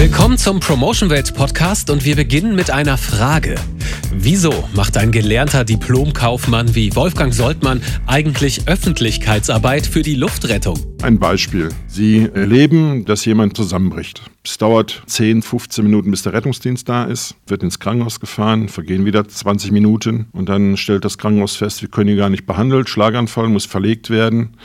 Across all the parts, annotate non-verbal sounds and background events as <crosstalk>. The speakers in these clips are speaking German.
Willkommen zum Promotion Welt Podcast und wir beginnen mit einer Frage. Wieso macht ein gelernter Diplomkaufmann wie Wolfgang Soltmann eigentlich Öffentlichkeitsarbeit für die Luftrettung? Ein Beispiel. Sie erleben, dass jemand zusammenbricht. Es dauert 10, 15 Minuten, bis der Rettungsdienst da ist, wird ins Krankenhaus gefahren, vergehen wieder 20 Minuten und dann stellt das Krankenhaus fest, wir können ihn gar nicht behandeln, Schlaganfall muss verlegt werden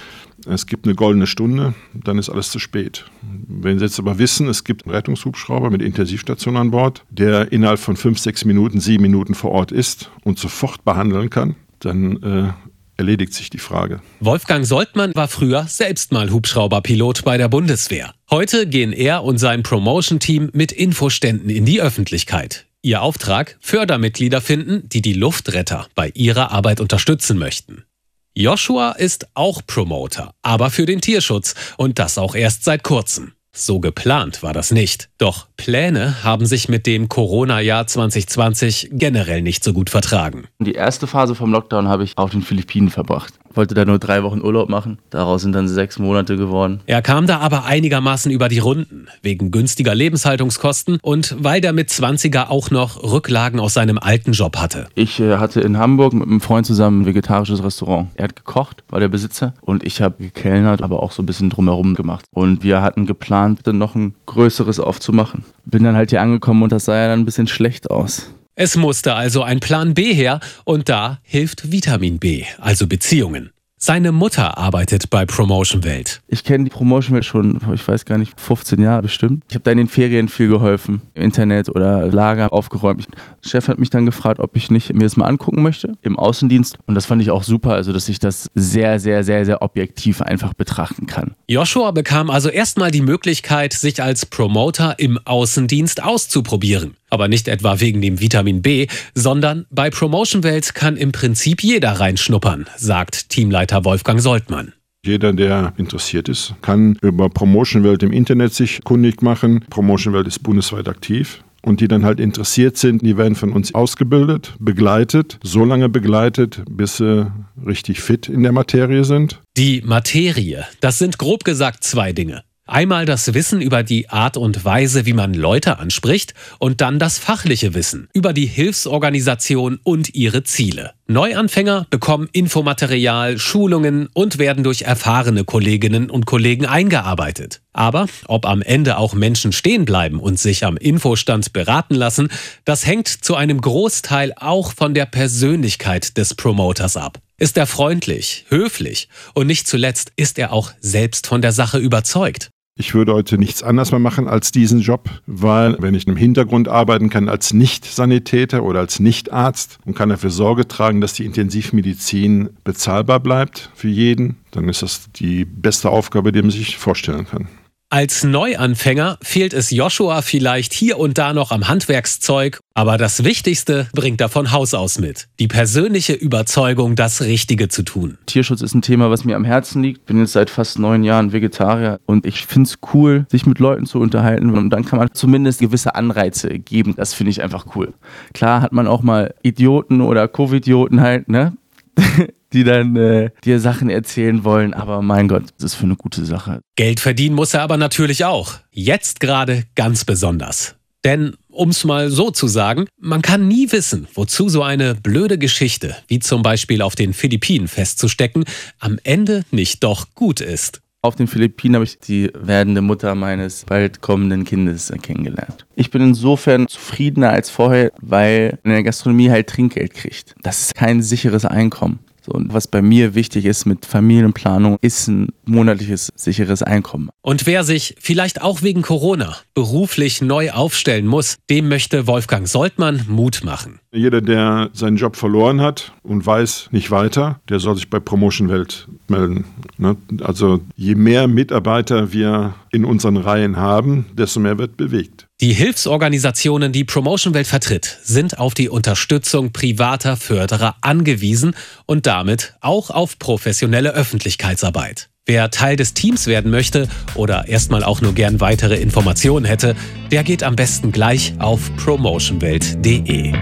es gibt eine goldene Stunde, dann ist alles zu spät. Wenn Sie jetzt aber wissen, es gibt einen Rettungshubschrauber mit Intensivstation an Bord, der innerhalb von fünf, sechs Minuten, sieben Minuten vor Ort ist und sofort behandeln kann, dann äh, erledigt sich die Frage. Wolfgang Soltmann war früher selbst mal Hubschrauberpilot bei der Bundeswehr. Heute gehen er und sein Promotion-Team mit Infoständen in die Öffentlichkeit. Ihr Auftrag: Fördermitglieder finden, die die Luftretter bei ihrer Arbeit unterstützen möchten. Joshua ist auch Promoter, aber für den Tierschutz und das auch erst seit kurzem. So geplant war das nicht. Doch Pläne haben sich mit dem Corona-Jahr 2020 generell nicht so gut vertragen. Die erste Phase vom Lockdown habe ich auf den Philippinen verbracht wollte da nur drei Wochen Urlaub machen. Daraus sind dann sechs Monate geworden. Er kam da aber einigermaßen über die Runden, wegen günstiger Lebenshaltungskosten und weil der mit 20er auch noch Rücklagen aus seinem alten Job hatte. Ich äh, hatte in Hamburg mit einem Freund zusammen ein vegetarisches Restaurant. Er hat gekocht, war der Besitzer, und ich habe gekellnert, aber auch so ein bisschen drumherum gemacht. Und wir hatten geplant, dann noch ein größeres aufzumachen. Bin dann halt hier angekommen und das sah ja dann ein bisschen schlecht aus. Es musste also ein Plan B her und da hilft Vitamin B, also Beziehungen. Seine Mutter arbeitet bei Promotion Welt. Ich kenne die Promotion Welt schon, ich weiß gar nicht, 15 Jahre bestimmt. Ich habe da in den Ferien viel geholfen, im Internet oder Lager aufgeräumt. Der Chef hat mich dann gefragt, ob ich nicht mir das mal angucken möchte im Außendienst. Und das fand ich auch super, also dass ich das sehr, sehr, sehr, sehr objektiv einfach betrachten kann. Joshua bekam also erstmal die Möglichkeit, sich als Promoter im Außendienst auszuprobieren. Aber nicht etwa wegen dem Vitamin B, sondern bei Promotion Welt kann im Prinzip jeder reinschnuppern, sagt Teamleiter Wolfgang Soltmann. Jeder, der interessiert ist, kann über Promotion Welt im Internet sich kundig machen. Promotion Welt ist bundesweit aktiv. Und die dann halt interessiert sind, die werden von uns ausgebildet, begleitet, so lange begleitet, bis sie richtig fit in der Materie sind. Die Materie, das sind grob gesagt zwei Dinge. Einmal das Wissen über die Art und Weise, wie man Leute anspricht und dann das fachliche Wissen über die Hilfsorganisation und ihre Ziele. Neuanfänger bekommen Infomaterial, Schulungen und werden durch erfahrene Kolleginnen und Kollegen eingearbeitet. Aber ob am Ende auch Menschen stehen bleiben und sich am Infostand beraten lassen, das hängt zu einem Großteil auch von der Persönlichkeit des Promoters ab. Ist er freundlich, höflich und nicht zuletzt ist er auch selbst von der Sache überzeugt? Ich würde heute nichts anderes mehr machen als diesen Job, weil wenn ich im Hintergrund arbeiten kann als Nicht-Sanitäter oder als Nicht-Arzt und kann dafür Sorge tragen, dass die Intensivmedizin bezahlbar bleibt für jeden, dann ist das die beste Aufgabe, die man sich vorstellen kann. Als Neuanfänger fehlt es Joshua vielleicht hier und da noch am Handwerkszeug, aber das Wichtigste bringt er von Haus aus mit. Die persönliche Überzeugung, das Richtige zu tun. Tierschutz ist ein Thema, was mir am Herzen liegt. Bin jetzt seit fast neun Jahren Vegetarier und ich finde es cool, sich mit Leuten zu unterhalten und dann kann man zumindest gewisse Anreize geben. Das finde ich einfach cool. Klar hat man auch mal Idioten oder Covidioten halt, ne? <laughs> die dann äh, dir Sachen erzählen wollen. Aber mein Gott, das ist für eine gute Sache. Geld verdienen muss er aber natürlich auch. Jetzt gerade ganz besonders. Denn, um es mal so zu sagen, man kann nie wissen, wozu so eine blöde Geschichte, wie zum Beispiel auf den Philippinen festzustecken, am Ende nicht doch gut ist. Auf den Philippinen habe ich die werdende Mutter meines bald kommenden Kindes kennengelernt. Ich bin insofern zufriedener als vorher, weil in der Gastronomie halt Trinkgeld kriegt. Das ist kein sicheres Einkommen. So, und was bei mir wichtig ist mit Familienplanung, ist ein monatliches sicheres Einkommen. Und wer sich vielleicht auch wegen Corona beruflich neu aufstellen muss, dem möchte Wolfgang Soltmann Mut machen. Jeder, der seinen Job verloren hat und weiß nicht weiter, der soll sich bei Promotion Welt melden. Ne? Also je mehr Mitarbeiter wir in unseren Reihen haben, desto mehr wird bewegt. Die Hilfsorganisationen, die Promotion Welt vertritt, sind auf die Unterstützung privater Förderer angewiesen und damit auch auf professionelle Öffentlichkeitsarbeit. Wer Teil des Teams werden möchte oder erstmal auch nur gern weitere Informationen hätte, der geht am besten gleich auf promotionwelt.de.